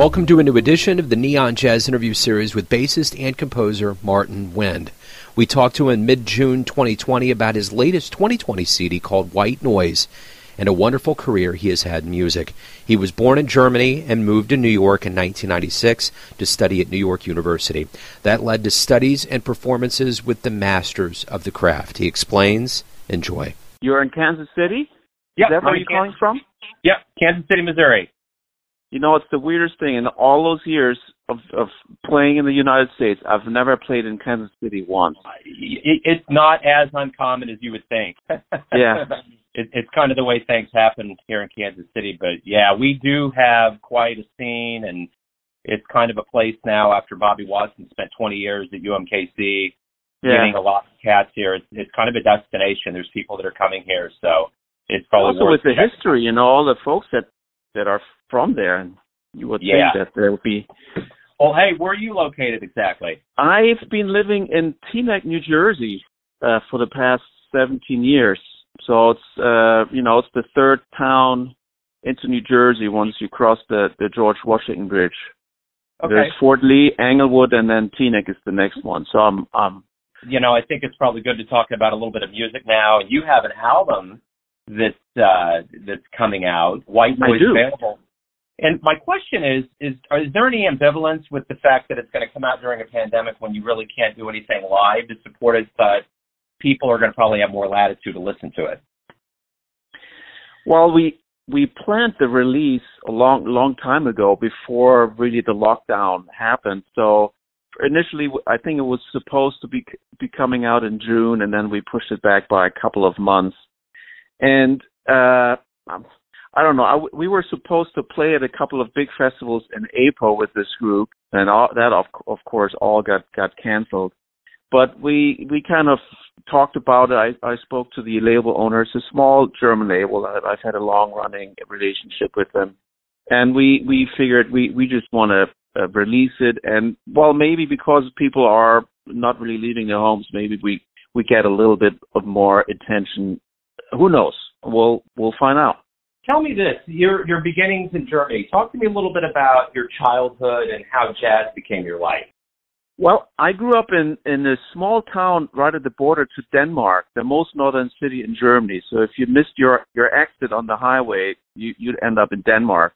Welcome to a new edition of the Neon Jazz interview series with bassist and composer Martin Wind. We talked to him in mid June 2020 about his latest 2020 CD called White Noise and a wonderful career he has had in music. He was born in Germany and moved to New York in 1996 to study at New York University. That led to studies and performances with the masters of the craft. He explains, enjoy. You're in Kansas City? Yep, Is that where I'm you're in calling from? Yep, Kansas City, Missouri. You know, it's the weirdest thing. In all those years of, of playing in the United States, I've never played in Kansas City once. It, it's not as uncommon as you would think. Yeah. it, it's kind of the way things happen here in Kansas City. But yeah, we do have quite a scene, and it's kind of a place now. After Bobby Watson spent 20 years at UMKC, Yeah. getting a lot of cats here. It's, it's kind of a destination. There's people that are coming here, so it's probably Also with the history, you know, all the folks that that are from there, and you would Yeah. think that there would be. Well, hey, where are you located exactly? I've been living in Teaneck, New Jersey, uh, for the past 17 years. So it's uh, you know, it's the third town into New Jersey once you cross the the George Washington Bridge. Okay. There's Fort Lee, Englewood, and then Teaneck is the next one. So I'm I'm you know, I think it's probably good to talk about a little bit of music now. You have an album that's uh, that's coming out, White Noise available. And my question is, is is there any ambivalence with the fact that it's going to come out during a pandemic when you really can't do anything live to support it, but people are going to probably have more latitude to listen to it? Well, we we planned the release a long long time ago before really the lockdown happened. So initially, I think it was supposed to be be coming out in June, and then we pushed it back by a couple of months. And uh, um, I don't know. I, we were supposed to play at a couple of big festivals in April with this group, and all, that of of course all got got canceled. But we we kind of talked about it. I, I spoke to the label owner. It's a small German label. I- I've had a long running relationship with them, and we we figured we we just want to uh, release it. And well, maybe because people are not really leaving their homes, maybe we we get a little bit of more attention. Who knows? We'll we'll find out. Tell me this: your your beginnings in Germany. Talk to me a little bit about your childhood and how jazz became your life. Well, I grew up in in a small town right at the border to Denmark, the most northern city in Germany. So if you missed your your exit on the highway, you you'd end up in Denmark.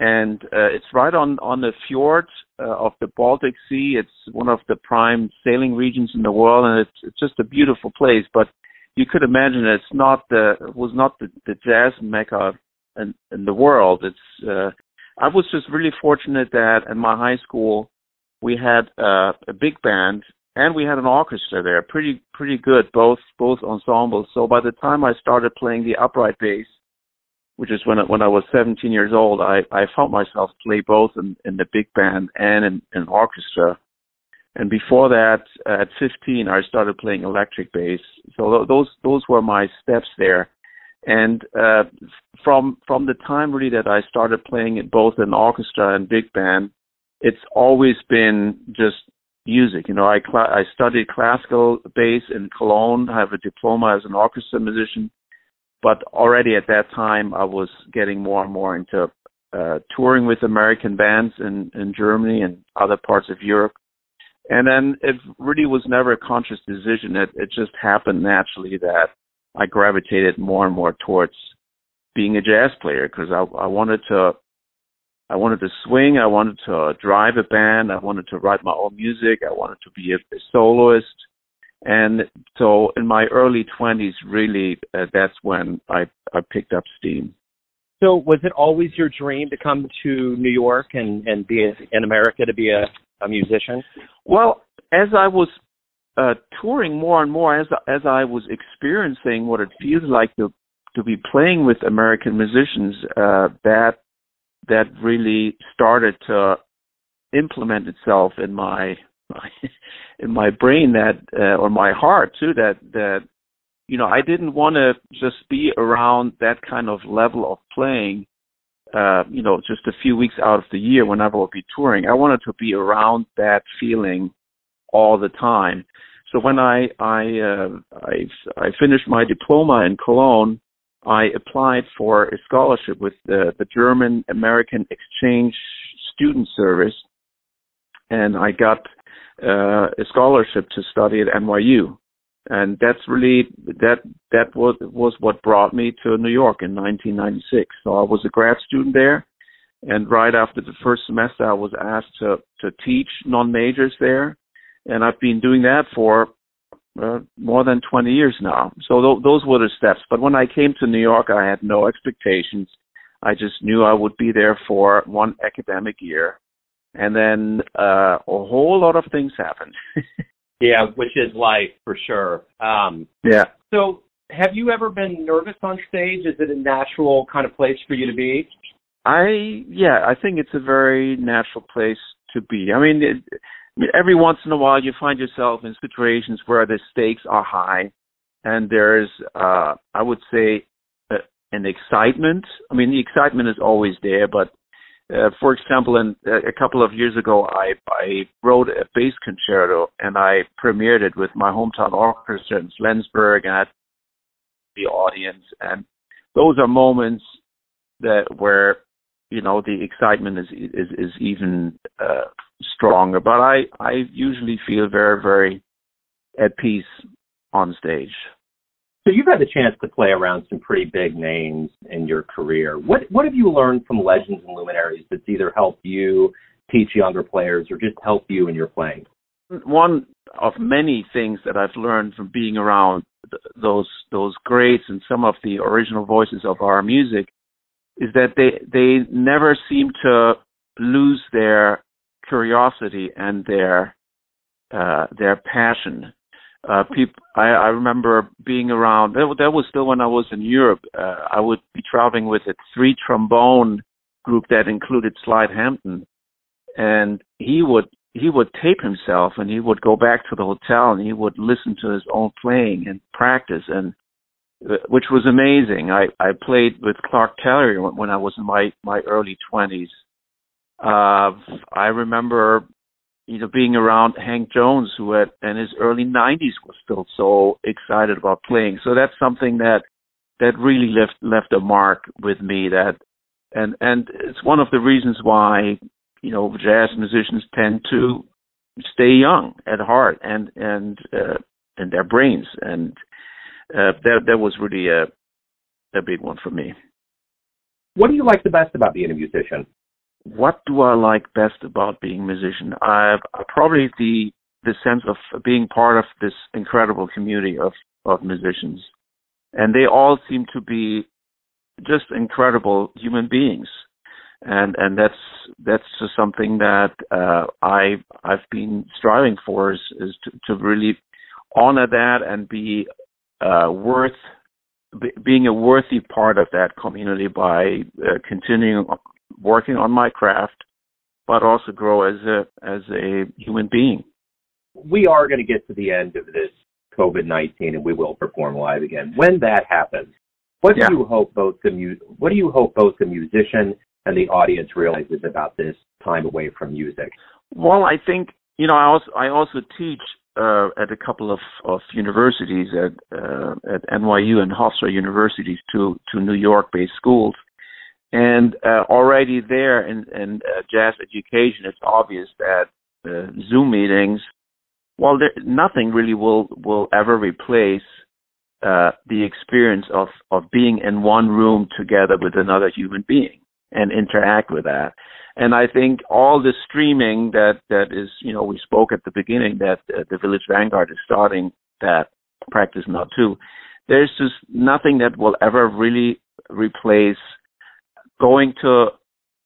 And uh, it's right on on the fjord uh, of the Baltic Sea. It's one of the prime sailing regions in the world, and it's it's just a beautiful place. But you could imagine it's not the was not the, the jazz mecca in, in the world. It's uh, I was just really fortunate that in my high school we had uh, a big band and we had an orchestra there, pretty pretty good, both both ensembles. So by the time I started playing the upright bass, which is when when I was 17 years old, I I found myself play both in, in the big band and in, in orchestra. And before that, at 15, I started playing electric bass. So th- those those were my steps there. And uh, from from the time really that I started playing it both in orchestra and big band, it's always been just music. You know, I cl- I studied classical bass in Cologne. I have a diploma as an orchestra musician, but already at that time I was getting more and more into uh, touring with American bands in in Germany and other parts of Europe. And then it really was never a conscious decision. It it just happened naturally that I gravitated more and more towards being a jazz player because I I wanted to I wanted to swing. I wanted to drive a band. I wanted to write my own music. I wanted to be a, a soloist. And so in my early 20s, really, uh, that's when I, I picked up steam. So, was it always your dream to come to New York and and be in America to be a, a musician? Well, as I was uh, touring more and more, as as I was experiencing what it feels like to to be playing with American musicians, uh, that that really started to implement itself in my, my in my brain that uh, or my heart too that that you know I didn't want to just be around that kind of level of playing uh you know just a few weeks out of the year whenever I'll be touring. I wanted to be around that feeling all the time. So when I I uh, I I finished my diploma in Cologne I applied for a scholarship with the, the German American exchange student service, and I got uh, a scholarship to study at NYU, and that's really that that was was what brought me to New York in 1996. So I was a grad student there, and right after the first semester, I was asked to to teach non majors there, and I've been doing that for uh, more than 20 years now. So th- those were the steps. But when I came to New York, I had no expectations. I just knew I would be there for one academic year, and then uh, a whole lot of things happened. yeah, which is life for sure. Um, yeah. So, have you ever been nervous on stage? Is it a natural kind of place for you to be? I yeah, I think it's a very natural place to be. I mean, it, every once in a while you find yourself in situations where the stakes are high and there's uh i would say uh, an excitement i mean the excitement is always there but uh, for example in, uh, a couple of years ago i i wrote a bass concerto and i premiered it with my hometown orchestra in Flensburg and the audience and those are moments that where you know the excitement is is is even uh stronger. But I I usually feel very very at peace on stage. So you've had the chance to play around some pretty big names in your career. What what have you learned from legends and luminaries that's either helped you teach younger players or just help you in your playing? One of many things that I've learned from being around those those greats and some of the original voices of our music is that they they never seem to lose their curiosity and their uh, their passion. Uh, people, I, I remember being around. That, that was still when I was in Europe. Uh, I would be traveling with a three trombone group that included Slide Hampton, and he would he would tape himself and he would go back to the hotel and he would listen to his own playing and practice and uh, which was amazing. I I played with Clark Terry when I was in my my early twenties uh, I remember, you know, being around Hank Jones, who in his early 90s was still so excited about playing. So that's something that that really left left a mark with me. That and and it's one of the reasons why you know jazz musicians tend to stay young at heart and and uh, and their brains and uh, that that was really a a big one for me. What do you like the best about being a musician? What do I like best about being a musician? I probably the the sense of being part of this incredible community of of musicians, and they all seem to be just incredible human beings, and and that's that's just something that uh, I I've been striving for is is to, to really honor that and be uh, worth being a worthy part of that community by uh, continuing working on my craft, but also grow as a as a human being. We are going to get to the end of this COVID nineteen, and we will perform live again. When that happens, what yeah. do you hope both the mu- what do you hope both the musician and the audience realizes about this time away from music? Well, I think you know I also I also teach uh, at a couple of, of universities at uh, at NYU and Hofstra universities to to New York based schools and uh, already there in, in uh, jazz education, it's obvious that uh, Zoom meetings, well, there, nothing really will will ever replace uh, the experience of of being in one room together with another human being and interact with that. And I think all the streaming that that is, you know, we spoke at the beginning that uh, the Village Vanguard is starting that practice now too. There's just nothing that will ever really replace going to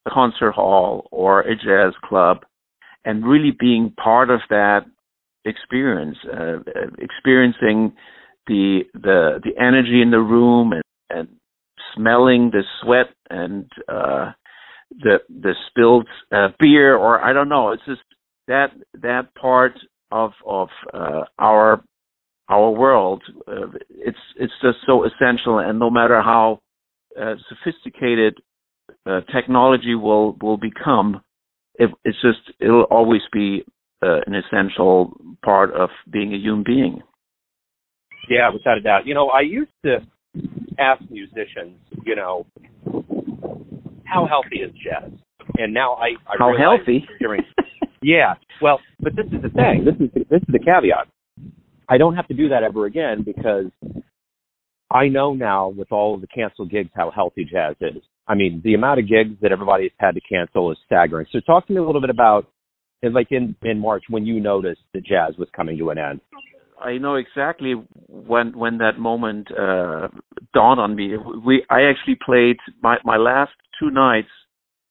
a concert hall or a jazz club and really being part of that experience, uh, experiencing the the the energy in the room and, and smelling the sweat and uh, the the spilled uh, beer or I don't know. It's just that that part of of uh, our our world. Uh, it's it's just so essential, and no matter how uh, sophisticated uh, technology will will become, it, it's just it'll always be uh, an essential part of being a human being. Yeah, without a doubt. You know, I used to ask musicians, you know, how healthy is jazz? and now I, I how healthy. During, yeah, well, but this is the thing. This is the, this is the caveat. I don't have to do that ever again because I know now with all of the canceled gigs how healthy jazz is. I mean, the amount of gigs that everybody's had to cancel is staggering. So talk to me a little bit about, like in in March when you noticed that jazz was coming to an end. I know exactly when when that moment uh, dawned on me. We I actually played my my last two nights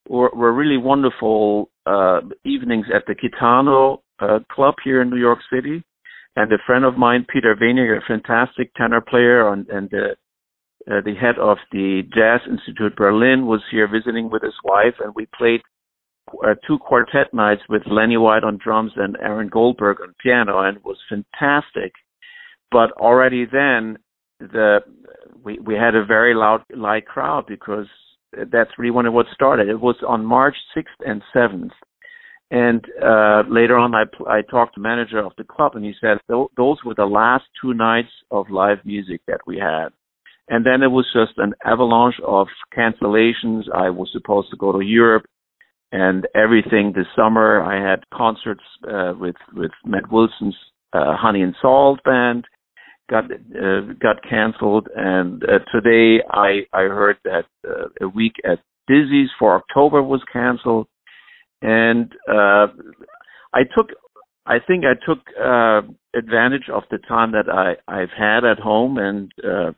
were, were really wonderful uh, evenings at the Kitano uh, Club here in New York City, and a friend of mine, Peter Weniger, a fantastic tenor player, and, and the uh, the head of the Jazz Institute Berlin was here visiting with his wife, and we played uh, two quartet nights with Lenny White on drums and Aaron Goldberg on piano, and it was fantastic. But already then, the we we had a very loud light crowd because that's really when it was started. It was on March 6th and 7th. And uh, later on, I, I talked to the manager of the club, and he said those were the last two nights of live music that we had. And then it was just an avalanche of cancellations. I was supposed to go to Europe and everything this summer. I had concerts uh, with with Matt Wilson's uh, Honey and Salt band got uh, got canceled, and uh, today I I heard that uh, a week at Dizzy's for October was canceled, and uh, I took I think I took uh, advantage of the time that I I've had at home, and uh,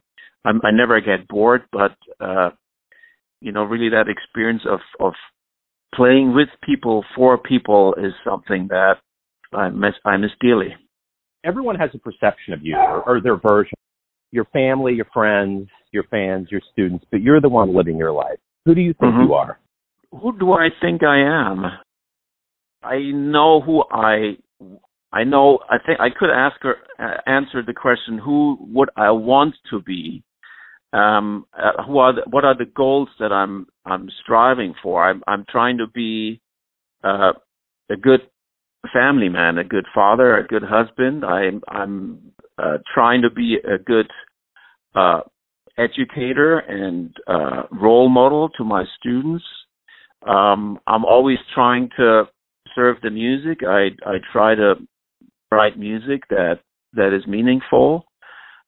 I'm, I never get bored, but uh, you know really that experience of of playing with people for people is something that I miss I miss dearly everyone has a perception of you or, or their version. Your family, your friends, your fans, your students, but you're the one living your life. Who do you think mm-hmm. you are? Who do I think I am? I know who I I know I think I could ask her uh, answer the question who would I want to be um uh, who are the, what are the goals that I'm I'm striving for I'm I'm trying to be uh a good family man, a good father, a good husband. I'm I'm uh, trying to be a good uh, educator and uh, role model to my students. Um, I'm always trying to serve the music. I I try to write music that that is meaningful.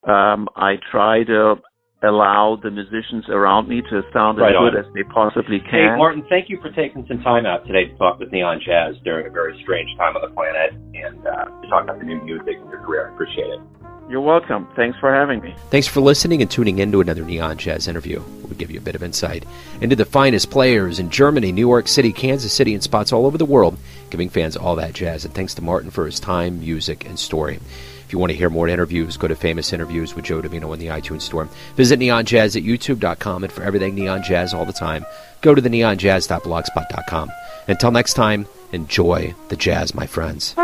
Um, I try to allow the musicians around me to sound right as on. good as they possibly can. Hey, can. Martin, thank you for taking some time out today to talk with Neon Jazz during a very strange time on the planet and uh, to talk about the new music and your career. I appreciate it. You're welcome. Thanks for having me. Thanks for listening and tuning in to another Neon Jazz interview. We give you a bit of insight into the finest players in Germany, New York City, Kansas City, and spots all over the world, giving fans all that jazz. And thanks to Martin for his time, music, and story. If you want to hear more interviews, go to Famous Interviews with Joe Dimino in the iTunes Store. Visit Neon Jazz at youtube.com, and for everything Neon Jazz all the time, go to the neonjazz.blogspot.com. Until next time, enjoy the jazz, my friends.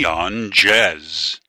Neon Jazz.